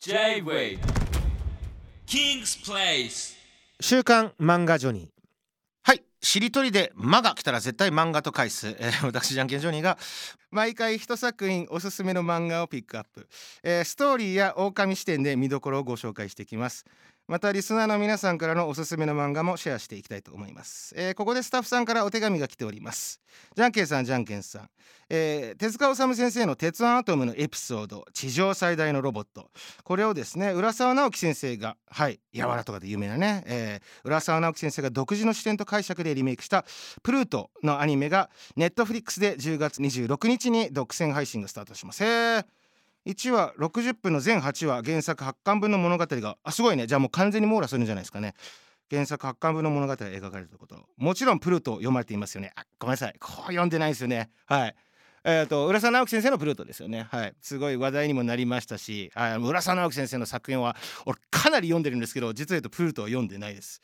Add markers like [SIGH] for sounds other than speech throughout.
J-Way. King's Place. 週刊漫画ジョニー。はいしりとりで「間」が来たら絶対漫画と返す、えー私じゃんけんジョニーが毎回一作品おすすめの漫画をピックアップ、えーストーリーや狼視点で見どころをご紹介していきます。またリスナーの皆さんからのおすすめの漫画もシェアしていきたいと思います、えーここでスタッフさんからお手紙が来ております。じゃんけんさんじゃんけんさん、えー手塚治虫先生の鉄腕アトムのエピソード地上最大のロボット。これをですね浦沢直樹先生がはい「やわら」とかで有名なね、えー浦沢直樹先生が独自の視点と解釈でリメイクした「プルート」のアニメがネットフリックスで10月26日に独占配信がスタートします。へー1話60分の全8話原作8巻分の物語があすごいね。じゃあもう完全に網羅するんじゃないですかね。原作8巻分の物語が描かれるということ。もちろんプルート読まれていますよね。あごめんなさい。こう読んでないですよね。はい。えー、と浦沢直樹先生のプルートですよね。はい。すごい話題にもなりましたし、浦沢直樹先生の作品は俺かなり読んでるんですけど実は言うとプルートは読んでないです。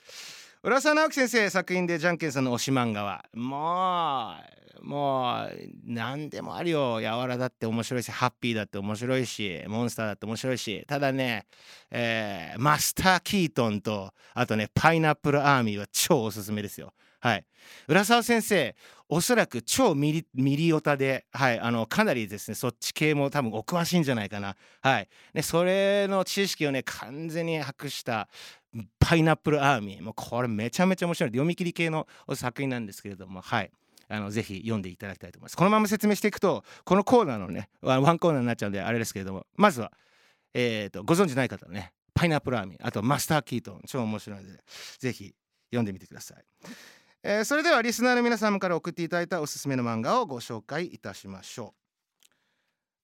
浦沢直樹先生作品でじゃんけんさんの推し漫画はもうもう何でもあるよやわらだって面白いしハッピーだって面白いしモンスターだって面白いしただね、えーマスター・キートンとあとねパイナップル・アーミーは超おすすめですよ。はい。浦沢先生おそらく超ミリミリオタで、はい、あのかなりですねそっち系も多分お詳しいんじゃないかな。はい、でそれの知識をね完全に博したパイナップルアーミーもうこれめちゃめちゃ面白い。読み切り系の作品なんですけれどもはい。あのぜひ読んでいただきたいと思います。このまま説明していくとこのコーナーのねワンコーナーになっちゃうんであれですけれどもまずはえー、とご存知ない方はねパイナップルアーミーあとマスター・キートン超面白いのでぜひ読んでみてください、えーそれではリスナーの皆様から送っていただいたおすすめの漫画をご紹介いたしましょ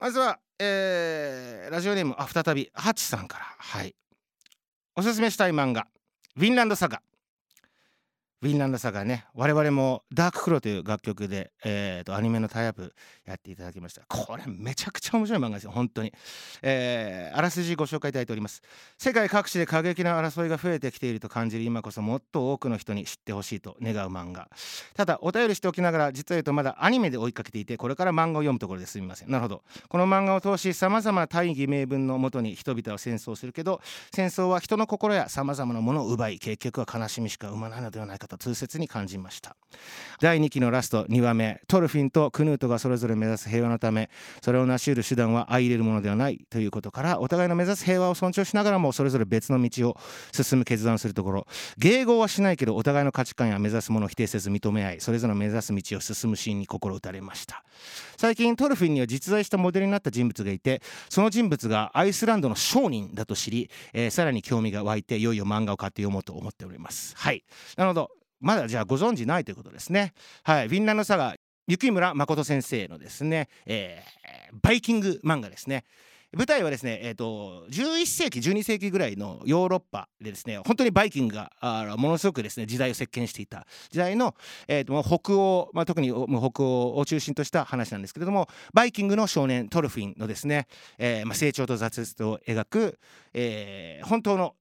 う。まずは、えーラジオネームあ再びハチさんから。はい。おすすめしたい漫画「ウィンランドサガ」ウィンランドサガね我々も「ダーククロ」という楽曲で、えー、とアニメのタイアップやっていただきました。これめちゃくちゃ面白い漫画ですよ本当に、えーあらすじご紹介いただいております。世界各地で過激な争いが増えてきていると感じる今こそもっと多くの人に知ってほしいと願う漫画。ただお便りしておきながら実は言うとまだアニメで追いかけていてこれから漫画を読むところですみません。なるほど。この漫画を通しさまざまな大義名分のもとに人々は戦争するけど戦争は人の心やさまざまなものを奪い結局は悲しみしか生まないのではないかと痛切に感じました。第2期のラスト2話目トルフィンとクヌートがそれぞれ目指す平和のためそれを成し得る手段は相入れるものではないということからお互いの目指す平和を尊重しながらもそれぞれ別の道を進む決断をするところ。迎合はしないけどお互いの価値観や目指すものを否定せず認め合いそれぞれの目指す道を進むシーンに心打たれました。最近トルフィンには実在したモデルになった人物がいてその人物がアイスランドの商人だと知り、えーさらに興味が湧いていよいよ漫画を買って読もうと思っております。はい。なるほど。まだじゃあご存知ないということですね。はい。フィンランドサガ雪村誠先生のですね、えーバイキング漫画ですね。舞台はですね、えー、と11世紀12世紀ぐらいのヨーロッパでですね本当にバイキングがものすごくですね時代を席巻していた時代の、えー、と北欧、まあ、特に北欧を中心とした話なんですけれどもバイキングの少年トルフィンのですね、えーまあ、成長と挫折を描く、えー本当の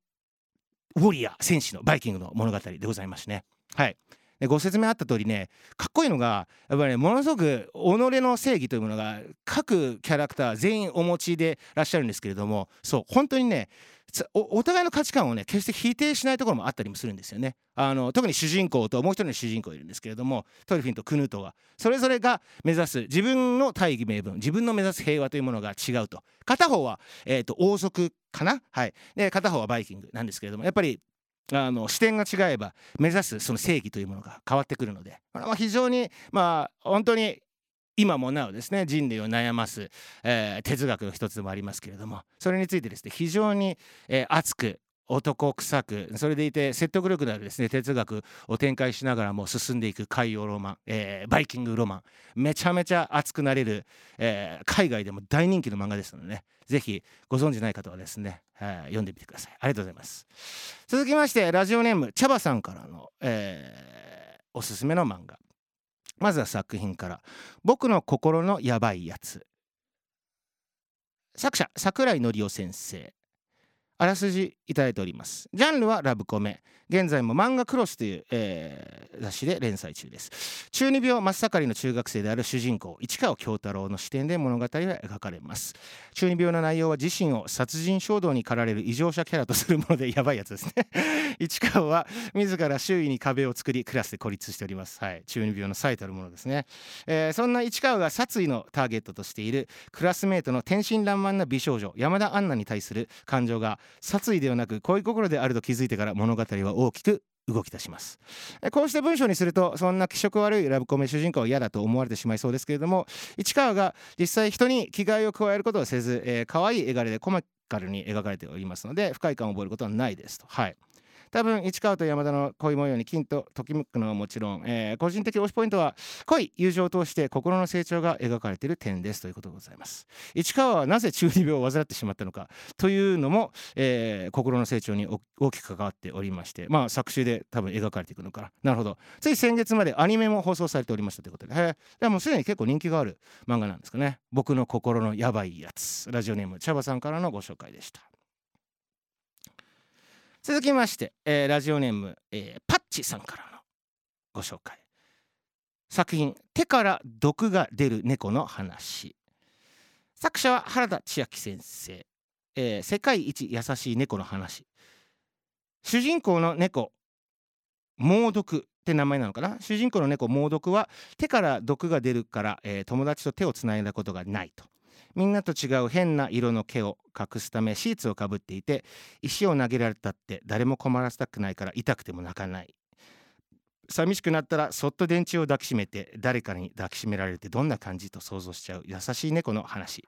ウォリアー戦士のバイキングの物語でございますね。はい。でご説明あった通りねかっこいいのがやっぱりねものすごく己の正義というものが各キャラクター全員お持ちでらっしゃるんですけれどもそう本当にねお互いの価値観をね決して否定しないところもあったりもするんですよね。あの特に主人公ともう一人の主人公いるんですけれどもトリフィンとクヌートがそれぞれが目指す自分の大義名分自分の目指す平和というものが違うと。片方は、えー、と王族かな、はい、で片方はバイキングなんですけれどもやっぱりあの視点が違えば目指すその正義というものが変わってくるのでこれは非常にまあ本当に今もなおですね人類を悩ます、えー哲学の一つでもありますけれどもそれについてですね非常に、えー熱く男臭くそれでいて説得力のあるですね哲学を展開しながらも進んでいく海洋ロマン、えーバイキングロマン。めちゃめちゃ熱くなれる、えー海外でも大人気の漫画ですのでね。ぜひご存知ない方はですね、えー読んでみてください。ありがとうございます。続きましてラジオネーム茶葉さんからの、えーおすすめの漫画。まずは作品から「僕の心のやばいやつ」作者桜井紀夫先生。あらすじいただいております。ジャンルはラブコメ。現在も漫画クロスという、えー雑誌で連載中です。中二病真っ盛りの中学生である主人公市川京太郎の視点で物語は描かれます。中二病の内容は自身を殺人衝動に駆られる異常者キャラとするものでやばいやつですね。[LAUGHS] 市川は自ら周囲に壁を作りクラスで孤立しております。はい。中二病の最たるものですね、えーそんな市川が殺意のターゲットとしているクラスメートの天真爛漫な美少女山田杏奈に対する感情が殺意ではなく恋心であると気づいてから物語は大きく動き出します。こうして文章にするとそんな気色悪いラブコメ主人公は嫌だと思われてしまいそうですけれども市川が実際人に着替えを加えることはせず、えー、可愛い絵柄でコミカルに描かれておりますので不快感を覚えることはないですと。はい。多分市川と山田の恋模様に金とときめくのはもちろん、えー個人的推しポイントは恋友情を通して心の成長が描かれている点ですということでございます。市川はなぜ中二病を患ってしまったのかというのも、えー心の成長に大きく関わっておりましてまあ作中で多分描かれていくのか。ななるほど。つい先月までアニメも放送されておりましたということで。へー。でもすでに結構人気がある漫画なんですかね。僕の心のやばいやつ。ラジオネーム茶葉さんからのご紹介でした。続きまして、えーラジオネーム、えーパッチさんからのご紹介。作品「手から毒が出る猫の話」作者は原田千秋先生、えー世界一優しい猫の話。主人公の猫猛毒って名前なのかな？主人公の猫猛毒は手から毒が出るから、えー友達と手をつないだことがないと。みんなと違う変な色の毛を隠すためシーツをかぶっていて石を投げられたって誰も困らせたくないから痛くても泣かない。寂しくなったらそっと電池を抱きしめて誰かに抱きしめられてどんな感じと想像しちゃう優しい猫の話。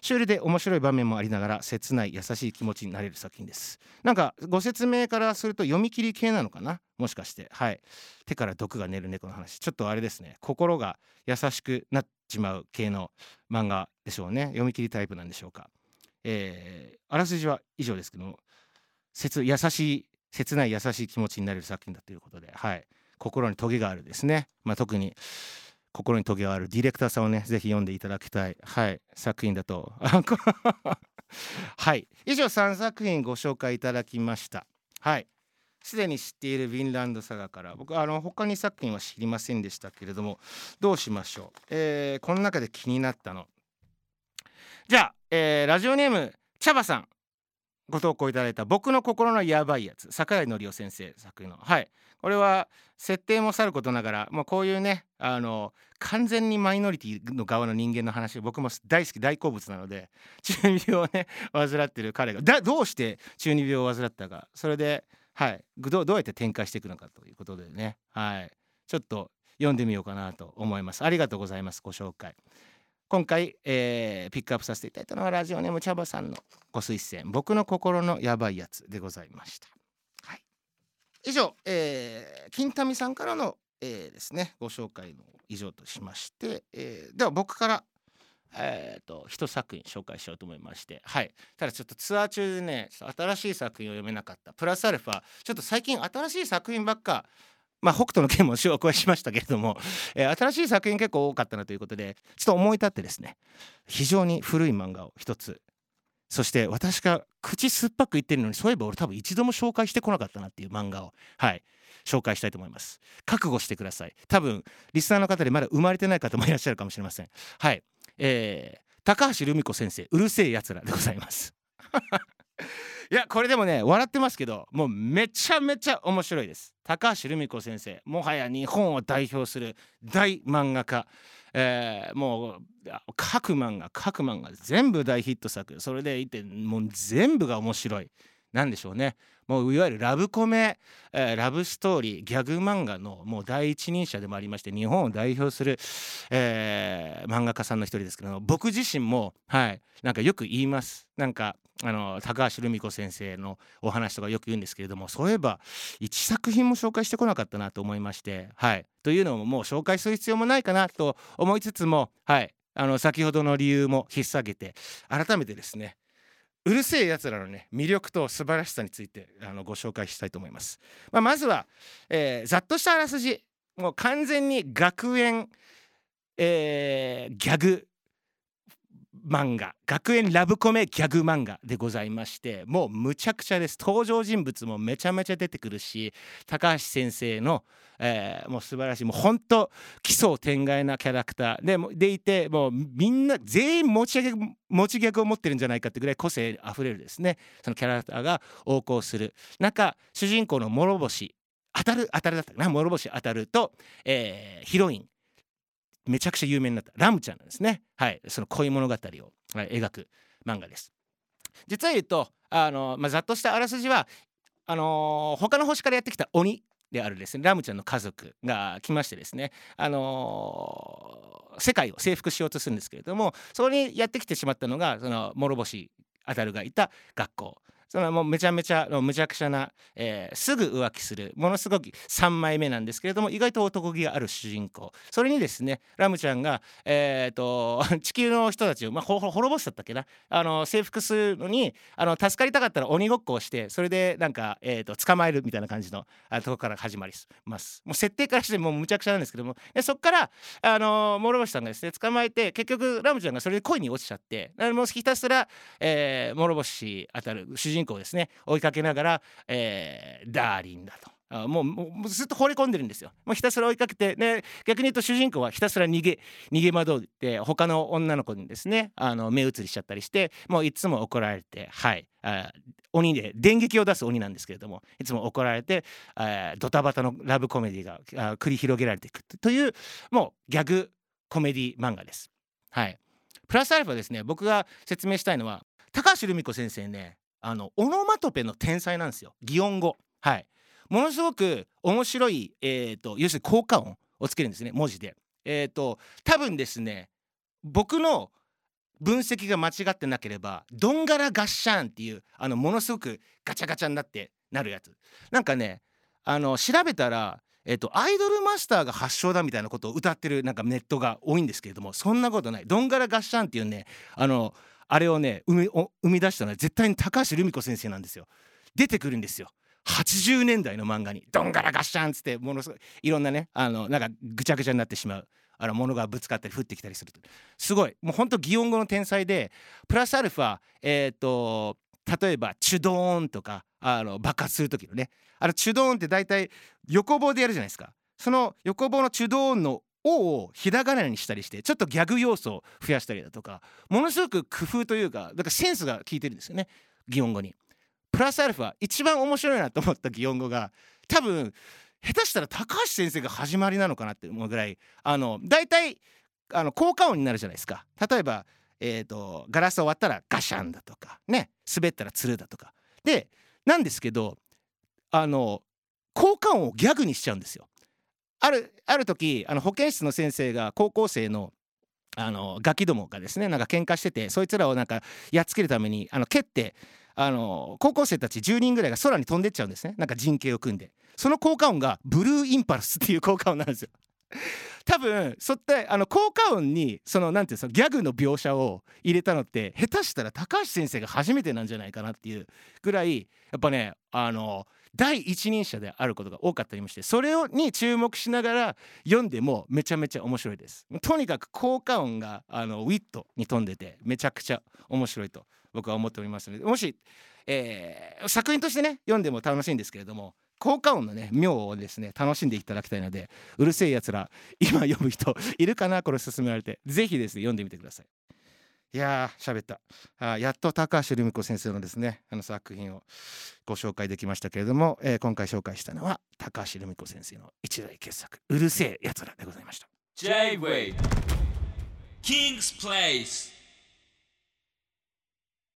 シュールで面白い場面もありながら切ない優しい気持ちになれる作品です。なんかご説明からすると読み切り系なのかな？もしかして。はい。手から毒が出る猫の話。ちょっとあれですね。心が優しくなっちまう系の漫画でしょうね。読み切りタイプなんでしょうか。えーあらすじは以上ですけども切優しい切ない優しい気持ちになれる作品だということで。はい。心にトゲがあるですね。まあ特に心にトゲがある。ディレクターさんをねぜひ読んでいただきたい。はい。作品だと。[LAUGHS] はい。以上3作品ご紹介いただきました。はい。すでに知っているヴィンランドサガから。僕あの他に作品は知りませんでしたけれども。どうしましょう、えーこの中で気になったの。じゃあ、えーラジオネーム茶葉さん。ご投稿いただいた「僕の心のやばいやつ」桜井紀夫先生作品の。はい。これは設定もさることながら、まあ、こういうねあの完全にマイノリティの側の人間の話僕も大好き大好物なので [LAUGHS] 中二病をね患ってる彼がだどうして中二病を患ったか。それではい。どどうやって展開していくのかということでね。はい。ちょっと読んでみようかなと思います。ありがとうございますご紹介。今回、えーピックアップさせていただいたのはラジオネーム茶葉さんのご推薦僕の心のやばいやつでございました、はい、以上、えー金民さんからの、えーですねご紹介の以上としまして、えーでは僕からえー、と一作品紹介しようと思いましてはい。ただちょっとツアー中でね新しい作品を読めなかったプラスアルファちょっと最近新しい作品ばっかまあ北斗の拳も紹介しましたけれども、えー新しい作品結構多かったなということでちょっと思い立ってですね非常に古い漫画を一つそして私が口酸っぱく言ってるのにそういえば俺多分一度も紹介してこなかったなっていう漫画をはい紹介したいと思います。覚悟してください。多分リスナーの方でまだ生まれてない方もいらっしゃるかもしれません。はい。えー高橋留美子先生うるせえやつらでございます。いやこれでもね笑ってますけどもうめちゃめちゃ面白いです。高橋留美子先生もはや日本を代表する大漫画家。えーもう各漫画各漫画全部大ヒット作。それでいてもう全部が面白い。なんでしょうね。もういわゆるラブコメ、えーラブストーリーギャグ漫画のもう第一人者でもありまして日本を代表する、えー漫画家さんの一人ですけど僕自身もはいなんかよく言います。なんかあの高橋留美子先生のお話とかよく言うんですけれどもそういえば一作品も紹介してこなかったなと思いましてはいというのももう紹介する必要もないかなと思いつつもはいあの先ほどの理由も引っ提げて改めてですねうるせえやつらのね魅力と素晴らしさについてあのご紹介したいと思います。まあ、まずは、えーざっとしたあらすじもう完全に学園、えーギャグ漫画学園ラブコメギャグ漫画でございましてもうむちゃくちゃです。登場人物もめちゃめちゃ出てくるし高橋先生の、えーもう素晴らしいもう本当奇想天外なキャラクター。ででいてもうみんな全員持ち上げ持ち逆を持ってるんじゃないかってぐらい個性あふれるですね。そのキャラクターが横行する。中主人公の諸星当たる当たるだったかな。諸星当たると、えーヒロイン。めちゃくちゃ有名になった。ラムちゃんなんですね。はい。その恋物語を、はい。描く漫画です。実は言うとあの、まあ、ざっとしたあらすじはあのー他の星からやってきた鬼であるですね。ラムちゃんの家族が来ましてですね。あのー世界を征服しようとするんですけれどもそこにやってきてしまったのがその諸星あたるがいた学校。そのもうめちゃめちゃむちゃくちゃな、えーすぐ浮気するものすごく3枚目なんですけれども意外と男気がある主人公。それにですねラムちゃんが、えー、と [LAUGHS] 地球の人たちを、まあ、滅ぼすだったっけな。あの征服するのにあの助かりたかったら鬼ごっこをしてそれでなんか、えー、と捕まえるみたいな感じのあとこから始まります。もう設定からしてもうむちゃくちゃなんですけども。でそこからあの諸星さんがですね捕まえて結局ラムちゃんがそれで恋に落ちちゃってもうひたすら、えー、諸星あたる主人公をですね追いかけながら、えーダーリンだと。あもうもうずっと惚れ込んでるんですよ。もうひたすら追いかけて、ね、逆に言うと主人公はひたすら逃げ逃げ惑って他の女の子にですねあの目移りしちゃったりしてもういつも怒られてはいあ鬼で電撃を出す鬼なんですけれどもいつも怒られてあドタバタのラブコメディがあ繰り広げられていくというもうギャグコメディ漫画です。はい、プラスアルファですね僕が説明したいのは高橋留美子先生ねあのオノマトペの天才なんですよ。擬音語。はい。ものすごく面白い、えー、と要するに効果音をつけるんですね文字で。えっ、と多分ですね僕の分析が間違ってなければドンガラガッシャンっていうあのものすごくガチャガチャになってなるやつ。なんかねあの調べたらえっと、アイドルマスターが発祥だみたいなことを歌ってるなんかネットが多いんですけれどもそんなことない。ドンガラガッシャンっていうねあのあれをね生み出したのは絶対に高橋留美子先生なんですよ。出てくるんですよ。80年代の漫画に。ドンガラガッシャンっつってものすごいいろんなねあのなんかぐちゃぐちゃになってしまう。あの物がぶつかったり降ってきたりすると。すごい。もうほんと擬音語の天才でプラスアルファえっ、と例えば「チュドーン」とかあの爆発する時のね。あのチュドーンって大体横棒でやるじゃないですか。その横棒のチュドーンの「お」をひらがなにしたりしてちょっとギャグ要素を増やしたりだとかものすごく工夫というかだからセンスが効いてるんですよね擬音語に。プラスアルファ一番面白いなと思った擬音語が多分下手したら高橋先生が始まりなのかなって思うぐらいあの大体あの効果音になるじゃないですか例えば、えー、とガラスを割ったらガシャンだとかね滑ったらつるだとかでなんですけどあの効果音をギャグにしちゃうんですよ。あるある時あの保健室の先生が高校生のあのガキどもがですねなんか喧嘩しててそいつらをなんかやっつけるためにあの蹴ってあの高校生たち10人ぐらいが空に飛んでっちゃうんですね。なんか陣形を組んで。その効果音がブルーインパルスっていう効果音なんですよ。[LAUGHS] 多分そってあの効果音にそのなんていうのそのギャグの描写を入れたのって下手したら高橋先生が初めてなんじゃないかなっていうぐらいやっぱねあの第一人者であることが多かったりもしてそれをに注目しながら読んでもめちゃめちゃ面白いです。とにかく効果音があのウィットに富んでてめちゃくちゃ面白いと僕は思っておりますのでもし、えー作品としてね読んでも楽しいんですけれども効果音のね妙をですね楽しんでいただきたいのでうるせえやつら今読む人いるかな？これ勧められて。ぜひですね読んでみてください。いやー喋った。あーやっと高橋留美子先生のですねあの作品をご紹介できましたけれども、えー今回紹介したのは高橋留美子先生の一大傑作「うるせえやつら」でございました。J-Way King's Place.